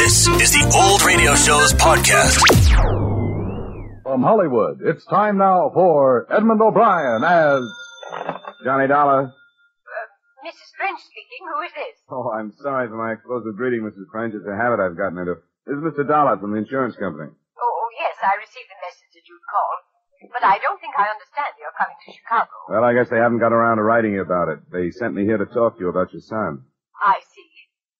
This is the Old Radio Show's podcast. From Hollywood, it's time now for Edmund O'Brien as Johnny Dollar. Uh, Mrs. French speaking. Who is this? Oh, I'm sorry for my explosive greeting, Mrs. French. It's a habit I've gotten into. This is Mr. Dollar from the insurance company. Oh, oh, yes, I received a message that you'd call. But I don't think I understand you're coming to Chicago. Well, I guess they haven't got around to writing you about it. They sent me here to talk to you about your son. I see.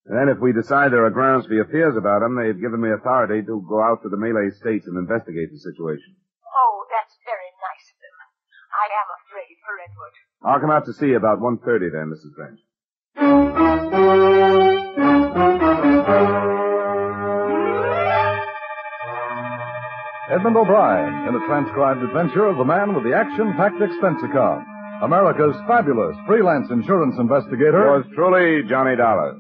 And then if we decide there are grounds for your fears about him, they've given me authority to go out to the Malay states and investigate the situation. Oh, that's very nice of them. I am afraid for Edward. I'll come out to see you about 1.30 then, Mrs. French. Edmund O'Brien in a transcribed adventure of the man with the action-packed expense account. America's fabulous freelance insurance investigator. Yours truly, Johnny Dollar.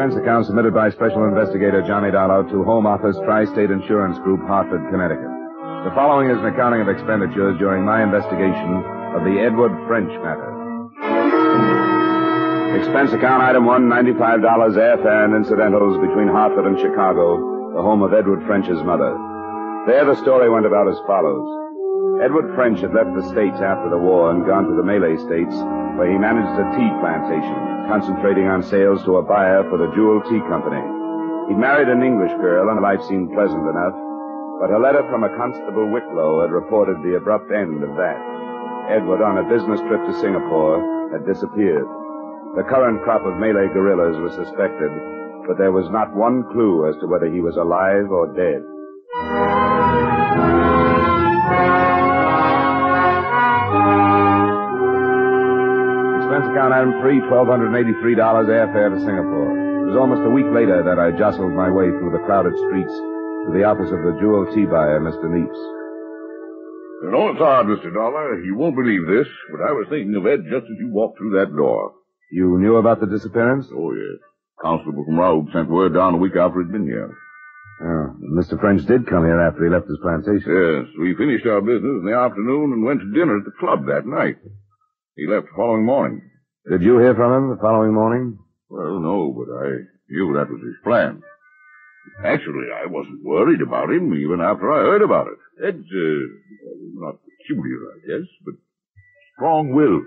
Expense account submitted by Special Investigator Johnny Dollar to Home Office Tri-State Insurance Group, Hartford, Connecticut. The following is an accounting of expenditures during my investigation of the Edward French matter. Expense account item one, $95 airfare and incidentals between Hartford and Chicago, the home of Edward French's mother. There the story went about as follows. Edward French had left the States after the war and gone to the Malay States, where he managed a tea plantation, concentrating on sales to a buyer for the Jewel Tea Company. He'd married an English girl, and life seemed pleasant enough, but a letter from a Constable Wicklow had reported the abrupt end of that. Edward, on a business trip to Singapore, had disappeared. The current crop of Malay guerrillas was suspected, but there was not one clue as to whether he was alive or dead. Expense account item three, $1,283 airfare to Singapore. It was almost a week later that I jostled my way through the crowded streets to the office of the jewel tea buyer, Mr. Neeps. You know, it's odd, Mr. Dollar. You won't believe this, but I was thinking of Ed just as you walked through that door. You knew about the disappearance? Oh, yes. Constable from Raub sent word down a week after he'd been here. Oh, Mr. French did come here after he left his plantation. Yes, we finished our business in the afternoon and went to dinner at the club that night. He left the following morning. Did you hear from him the following morning? Well, no, but I knew that was his plan. Actually, I wasn't worried about him even after I heard about it. Ed's, uh, not peculiar, I guess, but strong-willed.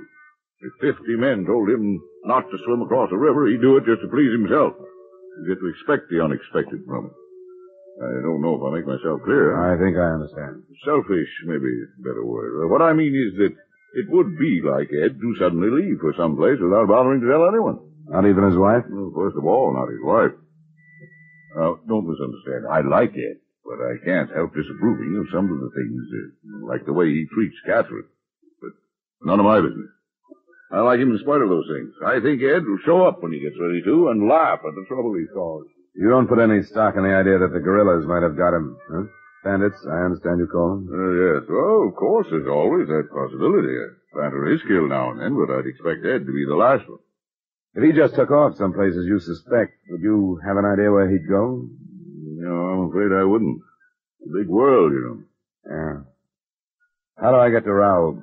If fifty men told him not to swim across a river, he'd do it just to please himself. You get to expect the unexpected from him. I don't know if I make myself clear. I think I understand. Selfish, maybe better word. What I mean is that it would be like Ed to suddenly leave for some place without bothering to tell anyone. Not even his wife? Well, first of all, not his wife. Now, don't misunderstand. I like Ed, but I can't help disapproving of some of the things, uh, like the way he treats Catherine. But none of my business. I like him in spite of those things. I think Ed will show up when he gets ready to and laugh at the trouble he's caused. You don't put any stock in the idea that the guerrillas might have got him, huh? Bandits, I understand you call them. Uh, yes. Well, of course, there's always that possibility. A planter is killed now and then, but I'd expect Ed to be the last one. If he just took off someplace as you suspect, would you have an idea where he'd go? No, I'm afraid I wouldn't. It's a big world, you know. Yeah. How do I get to Raub?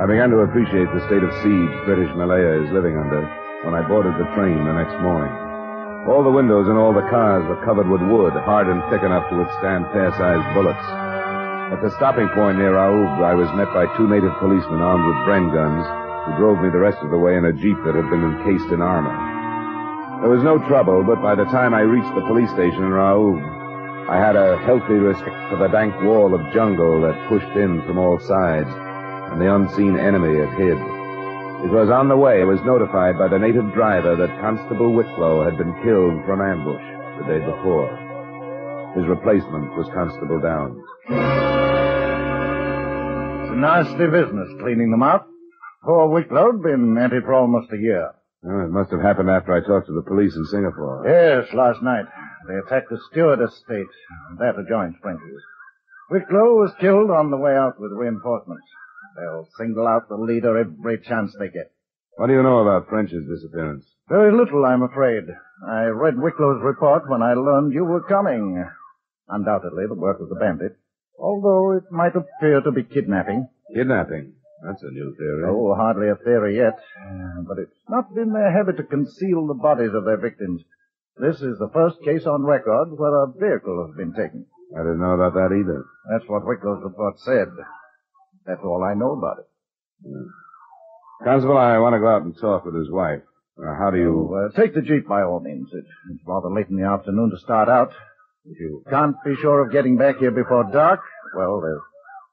I began to appreciate the state of siege British Malaya is living under when I boarded the train the next morning. All the windows in all the cars were covered with wood, hard and thick enough to withstand fair-sized bullets. At the stopping point near Raub, I was met by two native policemen armed with Bren guns, who drove me the rest of the way in a jeep that had been encased in armor. There was no trouble, but by the time I reached the police station in Raub, I had a healthy respect for the dank wall of jungle that pushed in from all sides, and the unseen enemy it hid. It was on the way was notified by the native driver that Constable Wicklow had been killed from ambush the day before. His replacement was Constable Downs. It's a nasty business cleaning them up. Poor Wicklow'd been at it for almost a year. Oh, it must have happened after I talked to the police in Singapore. Yes, last night. They attacked the Stewart estate. That adjoins French's. Wicklow was killed on the way out with reinforcements. They'll single out the leader every chance they get. What do you know about French's disappearance? Very little, I'm afraid. I read Wicklow's report when I learned you were coming. Undoubtedly the work of the bandit, although it might appear to be kidnapping. Kidnapping. That's a new theory. Oh, hardly a theory yet. But it's not been their habit to conceal the bodies of their victims. This is the first case on record where a vehicle has been taken. I didn't know about that either. That's what Wicklow's report said. That's all I know about it. Constable, I want to go out and talk with his wife. Uh, how do you... Uh, take the Jeep by all means. It, it's rather late in the afternoon to start out. If you can't be sure of getting back here before dark, well, there's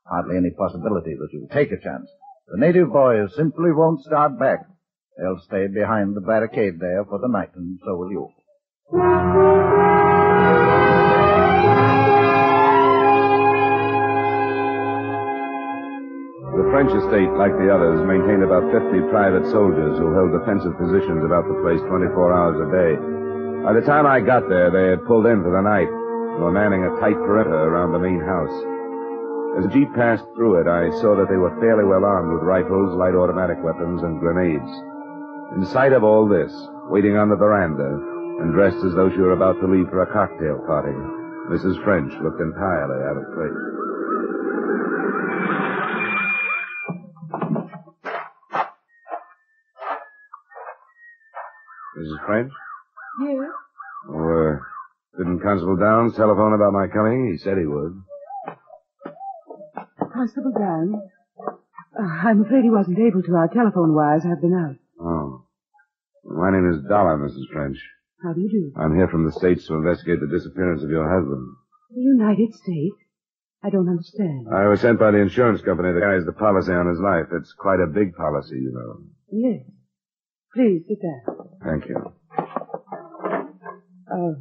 hardly any possibility that you'll take a chance. The native boys simply won't start back. They'll stay behind the barricade there for the night, and so will you. French estate, like the others, maintained about 50 private soldiers who held defensive positions about the place 24 hours a day. By the time I got there, they had pulled in for the night and were manning a tight perimeter around the main house. As the jeep passed through it, I saw that they were fairly well armed with rifles, light automatic weapons, and grenades. In sight of all this, waiting on the veranda, and dressed as though she were about to leave for a cocktail party, Mrs. French looked entirely out of place. Mrs. French? Yes? Oh, uh, didn't Constable Downs telephone about my coming? He said he would. Constable Downs? Uh, I'm afraid he wasn't able to. Our telephone wires have been out. Oh. My name is Dollar, Mrs. French. How do you do? I'm here from the States to investigate the disappearance of your husband. The United States? I don't understand. I was sent by the insurance company that carries the policy on his life. It's quite a big policy, you know. Yes. Please sit down. Thank you. Uh,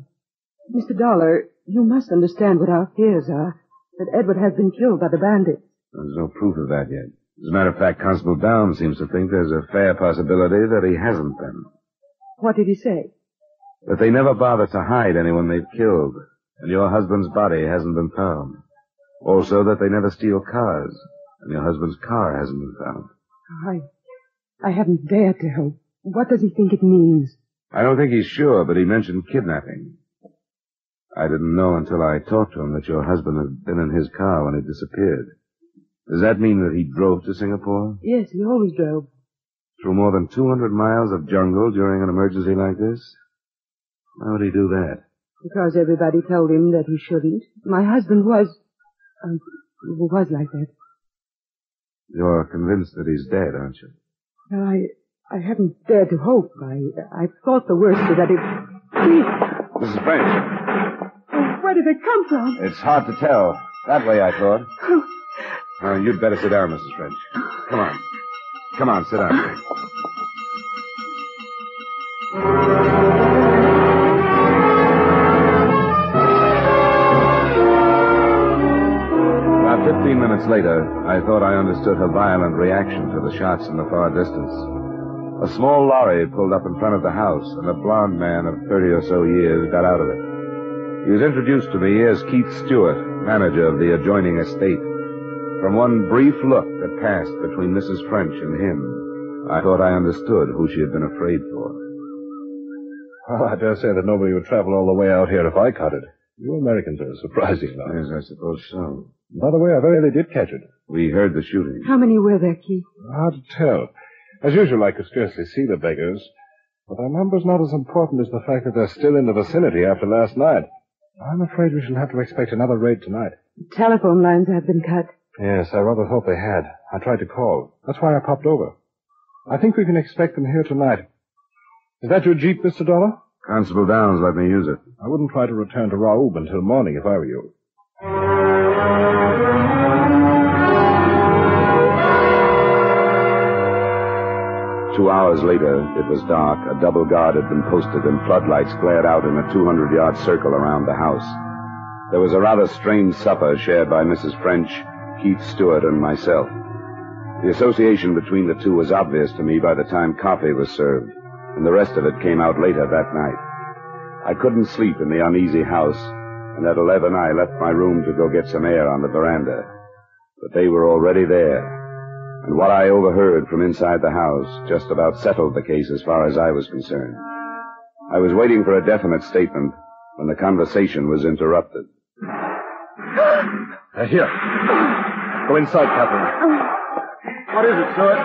Mr. Dollar, you must understand what our fears are. That Edward has been killed by the bandits. There's no proof of that yet. As a matter of fact, Constable Downs seems to think there's a fair possibility that he hasn't been. What did he say? That they never bother to hide anyone they've killed, and your husband's body hasn't been found. Also that they never steal cars, and your husband's car hasn't been found. I, I haven't dared to hope. What does he think it means? I don't think he's sure, but he mentioned kidnapping. I didn't know until I talked to him that your husband had been in his car when he disappeared. Does that mean that he drove to Singapore? Yes, he always drove. Through more than 200 miles of jungle during an emergency like this? Why would he do that? Because everybody told him that he shouldn't. My husband was, um, was like that. You're convinced that he's dead, aren't you? Well, I, I haven't dared to hope. I, I thought the worst was that it. Please, Mrs. French, oh, where did it come from? it's hard to tell. That way, I thought. Uh, you'd better sit down, Mrs. French. Come on. Come on, sit down. About 15 minutes later, I thought I understood her violent reaction to the shots in the far distance. A small lorry pulled up in front of the house, and a blond man of 30 or so years got out of it. He was introduced to me as Keith Stewart, manager of the adjoining estate. From one brief look that passed between Mrs. French and him, I thought I understood who she had been afraid for. Well, I dare say that nobody would travel all the way out here if I caught it. You Americans are surprising lot. Yes, I suppose so. By the way, I very nearly did catch it. We heard the shooting. How many were there, Keith? Hard to tell. As usual, I could scarcely see the beggars. But their number's not as important as the fact that they're still in the vicinity after last night. I'm afraid we shall have to expect another raid tonight. Telephone lines have been cut. Yes, I rather thought they had. I tried to call. That's why I popped over. I think we can expect them here tonight. Is that your jeep, Mr. Dollar? Constable Downs let me use it. I wouldn't try to return to Raub until morning if I were you. Two hours later, it was dark. A double guard had been posted and floodlights glared out in a 200-yard circle around the house. There was a rather strange supper shared by Mrs. French, Keith Stewart, and myself. The association between the two was obvious to me by the time coffee was served, and the rest of it came out later that night. I couldn't sleep in the uneasy house, and at 11 I left my room to go get some air on the veranda. But they were already there, And what I overheard from inside the house just about settled the case as far as I was concerned. I was waiting for a definite statement when the conversation was interrupted. Uh, here. Go inside, Captain. What is it, Stewart?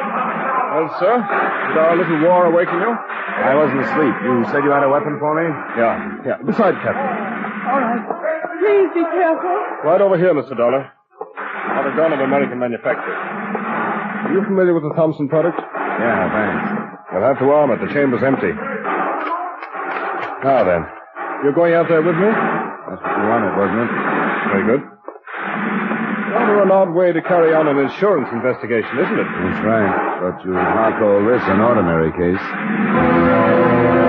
Well, sir, did our little war awaken you? I wasn't asleep. You said you had a weapon for me? Yeah, yeah. Beside Captain. All right. Please be careful. Right over here, Mr. Dollar. Not a gun of American manufacture. You familiar with the Thompson product? Yeah, thanks. You'll have to arm it. The chamber's empty. Now then, you're going out there with me? That's what you wanted, wasn't it? Very good. Rather an odd way to carry on an insurance investigation, isn't it? That's right. But you hard call this an ordinary case.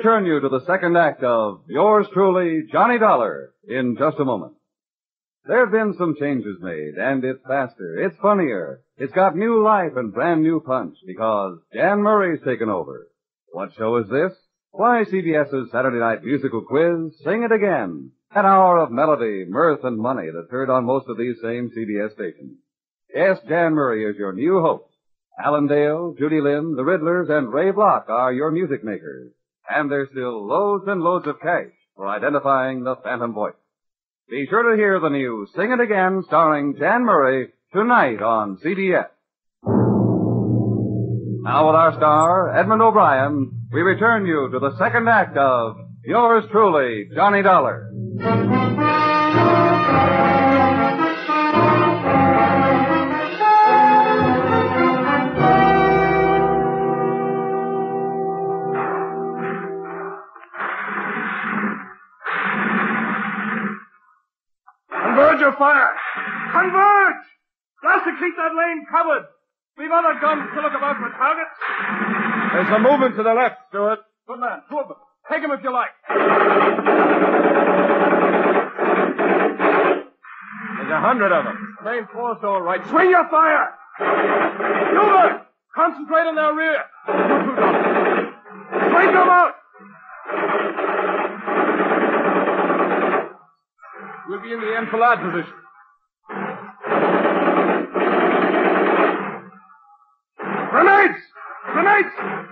Return you to the second act of yours truly, Johnny Dollar, in just a moment. There have been some changes made, and it's faster, it's funnier, it's got new life and brand new punch because Jan Murray's taken over. What show is this? Why, CBS's Saturday night musical quiz, Sing It Again. An hour of melody, mirth, and money that's heard on most of these same CBS stations. Yes, Jan Murray is your new host. Alan Dale, Judy Lynn, the Riddlers, and Ray Block are your music makers. And there's still loads and loads of cash for identifying the Phantom Voice. Be sure to hear the new Sing It Again starring Jan Murray tonight on CBS. Now with our star, Edmund O'Brien, we return you to the second act of yours truly, Johnny Dollar. Fire! Converge! To keep that lane covered. We've other guns to look about for targets. There's a movement to the left, Stewart. Good man, two of them. Take them if you like. There's a hundred of them. Main force all right. Swing your fire! Hubert! Concentrate on their rear. You two, Doctor. Swing them out! We'll be in the enfilade position. Grenades! Grenades!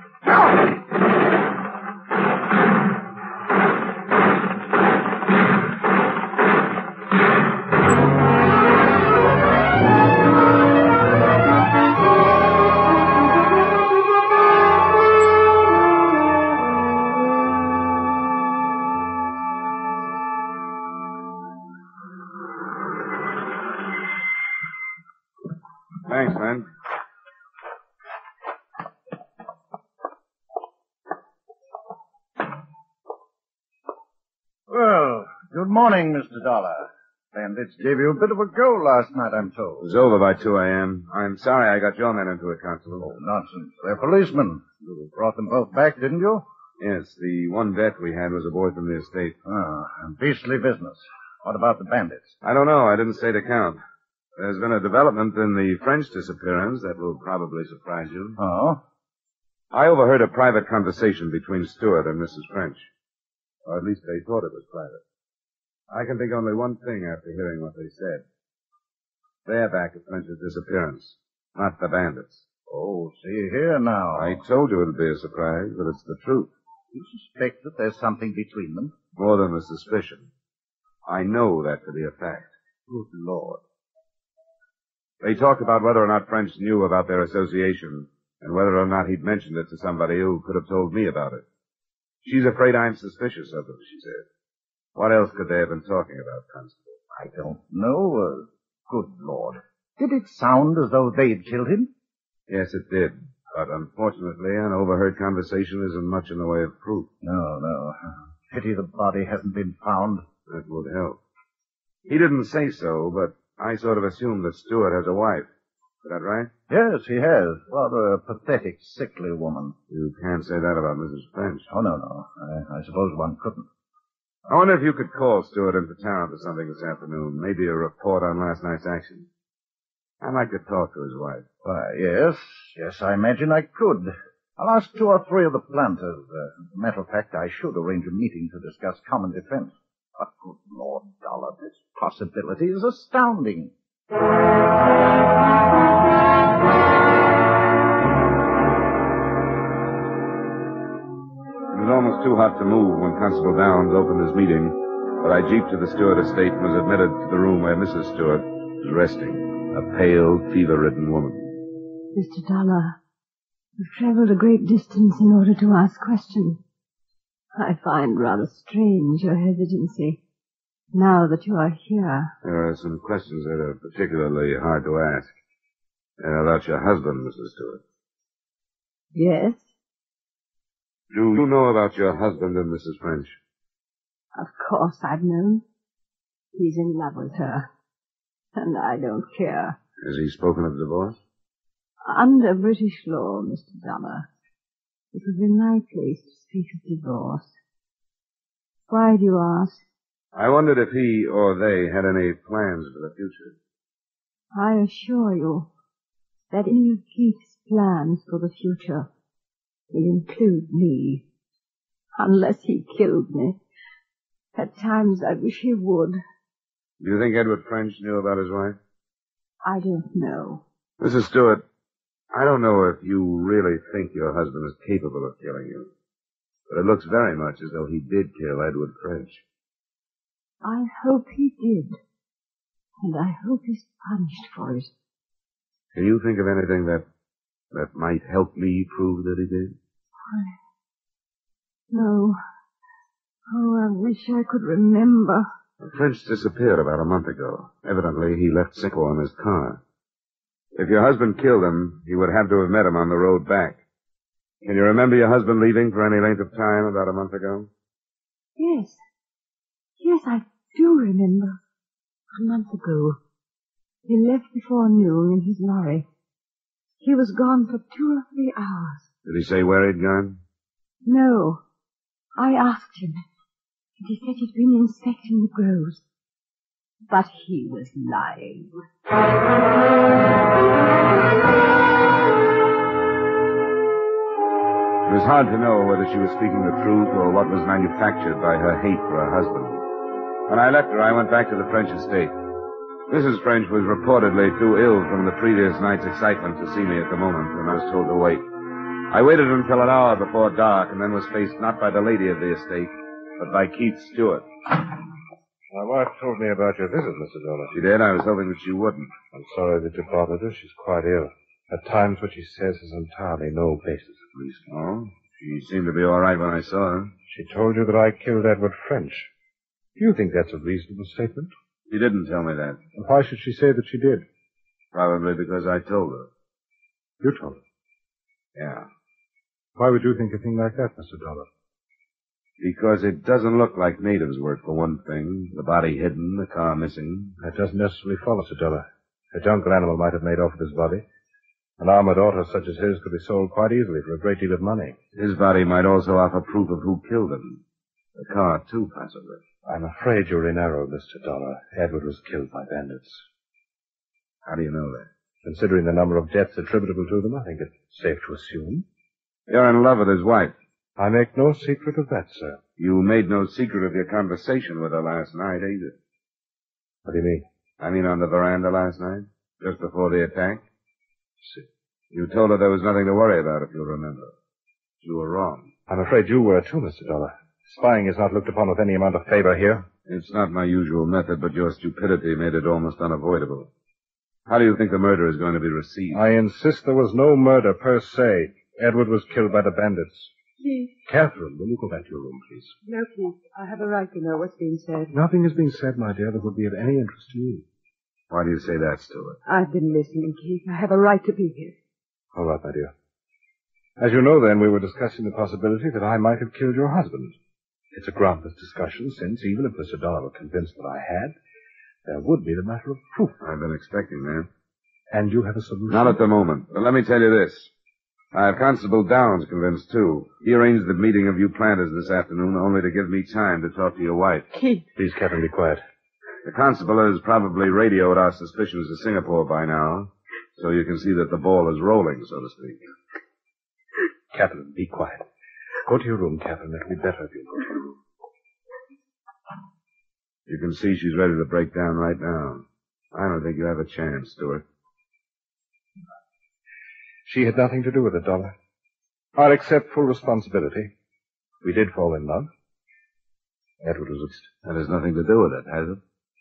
Mr. Dollar. Bandits gave you a bit of a go last night, I'm told. It was over by 2 a.m. I'm sorry I got your men into it, Constable. Oh, nonsense. They're policemen. You brought them both back, didn't you? Yes, the one vet we had was a boy from the estate. Ah, beastly business. What about the bandits? I don't know. I didn't say to count. There's been a development in the French disappearance that will probably surprise you. Oh? I overheard a private conversation between Stewart and Mrs. French. Or at least they thought it was private. I can think only one thing after hearing what they said. They're back at French's disappearance, not the bandits. Oh, see here now. I told you it'd be a surprise, but it's the truth. You suspect that there's something between them? More than a suspicion. I know that to be a fact. Good Lord. They talked about whether or not French knew about their association and whether or not he'd mentioned it to somebody who could have told me about it. She's afraid I'm suspicious of them, she said. What else could they have been talking about, Constable? I don't know. Uh, good Lord. Did it sound as though they'd killed him? Yes, it did. But unfortunately, an overheard conversation isn't much in the way of proof. No, no. Pity the body hasn't been found. That would help. He didn't say so, but I sort of assumed that Stewart has a wife. Is that right? Yes, he has. Rather a pathetic, sickly woman. You can't say that about Mrs. French. Oh, no, no. I, I suppose one couldn't. I wonder if you could call Stewart into town for something this afternoon. Maybe a report on last night's action. I'd like to talk to his wife. Why, yes. Yes, I imagine I could. I'll ask two or three of the planters. Uh, matter of fact, I should arrange a meeting to discuss common defense. But good Lord, Dollar, this possibility is astounding. Too hot to move when Constable Downs opened his meeting, but I jeeped to the Stewart estate and was admitted to the room where Mrs. Stewart was resting, a pale, fever-ridden woman. Mr. Dollar, you've traveled a great distance in order to ask questions. I find rather strange your hesitancy, now that you are here. There are some questions that are particularly hard to ask. And about your husband, Mrs. Stewart. Yes? Do you know about your husband and Mrs. French? Of course I've known. He's in love with her. And I don't care. Has he spoken of divorce? Under British law, Mr. Dollar, it would be my place to speak of divorce. Why do you ask? I wondered if he or they had any plans for the future. I assure you that of Keith's plans for the future will include me. Unless he killed me. At times I wish he would. Do you think Edward French knew about his wife? I don't know. Mrs. Stewart, I don't know if you really think your husband is capable of killing you, but it looks very much as though he did kill Edward French. I hope he did. And I hope he's punished for it. Can you think of anything that that might help me prove that he did? No. Oh, I wish I could remember. French disappeared about a month ago. Evidently, he left Cinco in his car. If your husband killed him, he would have to have met him on the road back. Can you remember your husband leaving for any length of time about a month ago? Yes. Yes, I do remember. A month ago. He left before noon in his lorry. He was gone for two or three hours. Did he say where he'd gone? No. I asked him. And he said he'd been inspecting the groves. But he was lying. It was hard to know whether she was speaking the truth or what was manufactured by her hate for her husband. When I left her, I went back to the French estate. Mrs. French was reportedly too ill from the previous night's excitement to see me at the moment, and I was told to wait. I waited until an hour before dark, and then was faced not by the lady of the estate, but by Keith Stewart. My wife told me about your visit, Mr. Dollar. She did. I was hoping that she wouldn't. I'm sorry that you bothered her. She's quite ill. At times, what she says has entirely no basis of reason. Oh? She seemed to be all right when I saw her. She told you that I killed Edward French. Do you think that's a reasonable statement? She didn't tell me that. And why should she say that she did? Probably because I told her. You told her. Yeah. Why would you think a thing like that, Mr. Dollar? Because it doesn't look like natives' work, for one thing. The body hidden, the car missing. That doesn't necessarily follow, Sir Dollar. A jungle animal might have made off with his body. An armored auto such as his could be sold quite easily for a great deal of money. His body might also offer proof of who killed him. The car, too, possibly. I'm afraid you're in error, Mr. Dollar. Edward was killed by bandits. How do you know that? Considering the number of deaths attributable to them, I think it's safe to assume. You're in love with his wife. I make no secret of that, sir. You made no secret of your conversation with her last night, either. What do you mean? I mean on the veranda last night, just before the attack. You told her there was nothing to worry about, if you remember. You were wrong. I'm afraid you were too, Mr. Dollar. Spying is not looked upon with any amount of favor here. It's not my usual method, but your stupidity made it almost unavoidable. How do you think the murder is going to be received? I insist there was no murder per se. Edward was killed by the bandits. Keith. Catherine, will you go back to your room, please? No, Keith. I have a right to know what's being said. Nothing is being said, my dear, that would be of any interest to you. Why do you say that, Stewart? I've been listening, Keith. I have a right to be here. All right, my dear. As you know, then, we were discussing the possibility that I might have killed your husband. It's a groundless discussion, since even if Mr. Dollar were convinced that I had, there would be the matter of proof. I've been expecting that. And you have a solution? Not at the moment. But let me tell you this. I have Constable Downs convinced, too. He arranged the meeting of you planters this afternoon only to give me time to talk to your wife. Keith. Please, Catherine, be quiet. The constable has probably radioed our suspicions to Singapore by now, so you can see that the ball is rolling, so to speak. Captain, be quiet. Go to your room, Catherine. It'll be better if you go to your room. You can see she's ready to break down right now. I don't think you have a chance, Stewart. She had nothing to do with it, Dollar. I'll accept full responsibility. We did fall in love. Edward was That has nothing to do with it, has it?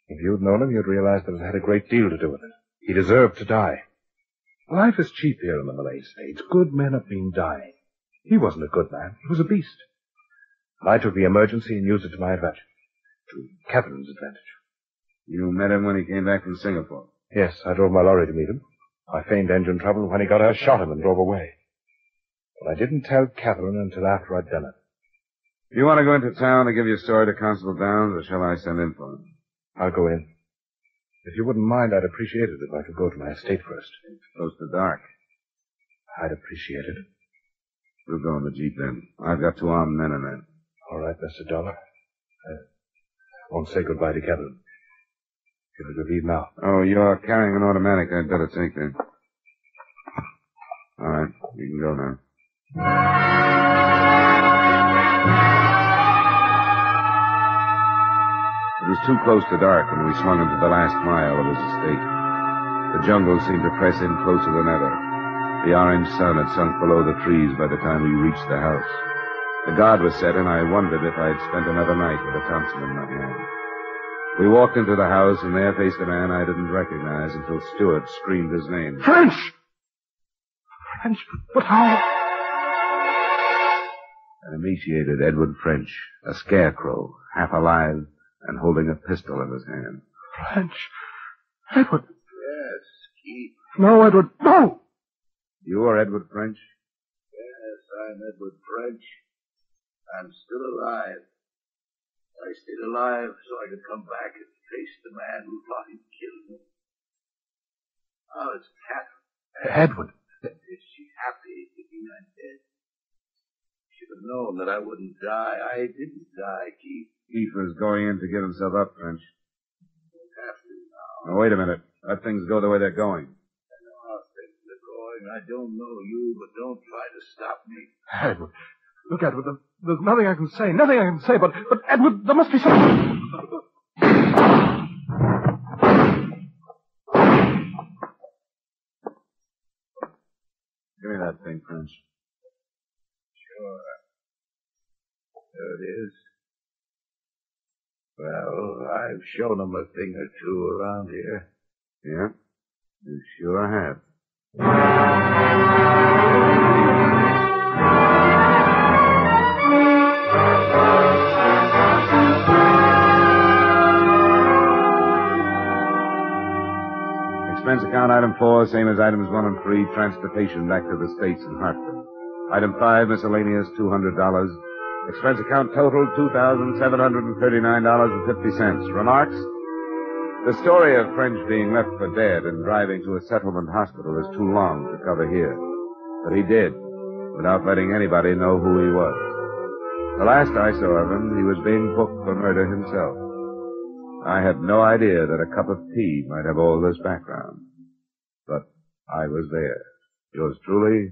If you'd known him, you'd realize that it had a great deal to do with it. He deserved to die. Life is cheap here in the Malay States. Good men have been dying. He wasn't a good man. He was a beast. And I took the emergency and used it to my advantage. To Catherine's advantage. You met him when he came back from Singapore. Yes, I drove my lorry to meet him. I feigned engine trouble, and when he got out, shot him and drove away. But I didn't tell Catherine until after I'd done it. You want to go into town to give your story to Constable Downs, or shall I send in for him? I'll go in. If you wouldn't mind, I'd appreciate it if I could go to my estate first. It's close to dark. I'd appreciate it. We'll go in the Jeep then. I've got two armed men in there. All right, Mr. Dollar. I won't say goodbye to Catherine. Give her to leave now. Oh, you're carrying an automatic. I'd better take that. All right, you can go now. It was too close to dark when we swung into the last mile of his estate. The jungle seemed to press in closer than ever. The orange sun had sunk below the trees by the time we reached the house. The guard was set, and I wondered if I had spent another night with a Thompson in my hand. We walked into the house, and there faced a man I didn't recognize until Stewart screamed his name. French! French, but how? An emaciated Edward French, a scarecrow, half alive, and holding a pistol in his hand. French. Edward. Yes, Keith. No, Edward. No! You are Edward French? Yes, I'm Edward French. I'm still alive. I stayed alive so I could come back and face the man who thought he'd killed me. Oh, it's Catherine? Edward. Is she happy thinking I'm dead? Should have known that I wouldn't die. I didn't die, Keith. Keith was going in to give himself up, French. Have to now. Now, wait a minute. Let things go the way they're going. I know how things are going. I don't know you, but don't try to stop me. Edward. Look, Edward, there- there's nothing I can say. Nothing I can say, but, but Edward, there must be something. Give me that thing, French. Sure. There it is. Well, I've shown them a thing or two around here. Yeah? You sure have. Expense account item four, same as items one and three, transportation back to the States in Hartford. Item five, miscellaneous, $200. Expense account total, $2,739.50. Remarks? The story of French being left for dead and driving to a settlement hospital is too long to cover here. But he did, without letting anybody know who he was. The last I saw of him, he was being booked for murder himself. I had no idea that a cup of tea might have all this background. But I was there. Yours truly,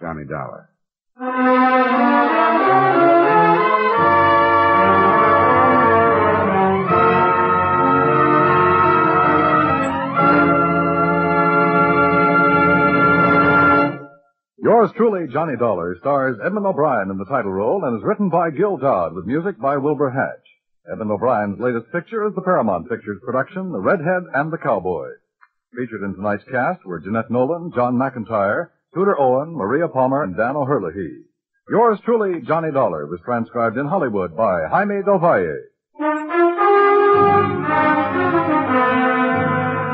Johnny Dollar. Yours truly, Johnny Dollar, stars Edmund O'Brien in the title role and is written by Gil Doud with music by Wilbur Hatch. Edmund O'Brien's latest picture is the Paramount Pictures production, The Redhead and the Cowboy. Featured in tonight's cast were Jeanette Nolan, John McIntire, Tudor Owen, Maria Palmer, and Dan O'Herlihy. Yours truly, Johnny Dollar, was transcribed in Hollywood by Jaime Del Valle.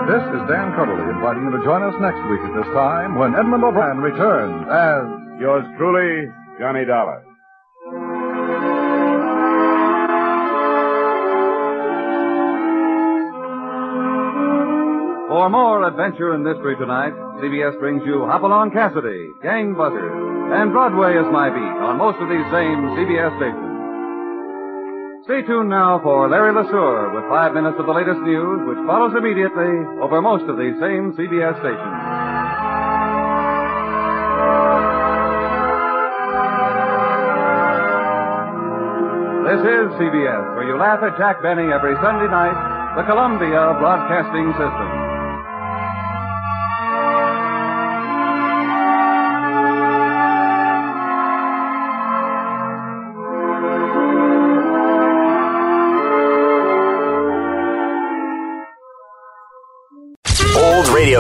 This is Dan Cubberly inviting you to join us next week at this time when Edmund O'Brien returns as Yours truly, Johnny Dollar. For more adventure and mystery tonight, CBS brings you Hopalong Cassidy, Gangbusters, and Broadway is My Beat on most of these same CBS stations. Stay tuned now for Larry LeSueur with five minutes of the latest news, which follows immediately over most of these same CBS stations. This is CBS, where you laugh at Jack Benny every Sunday night, the Columbia Broadcasting System.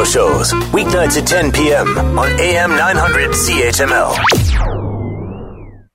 Shows, weeknights at 10 p.m. on AM 900 CHML.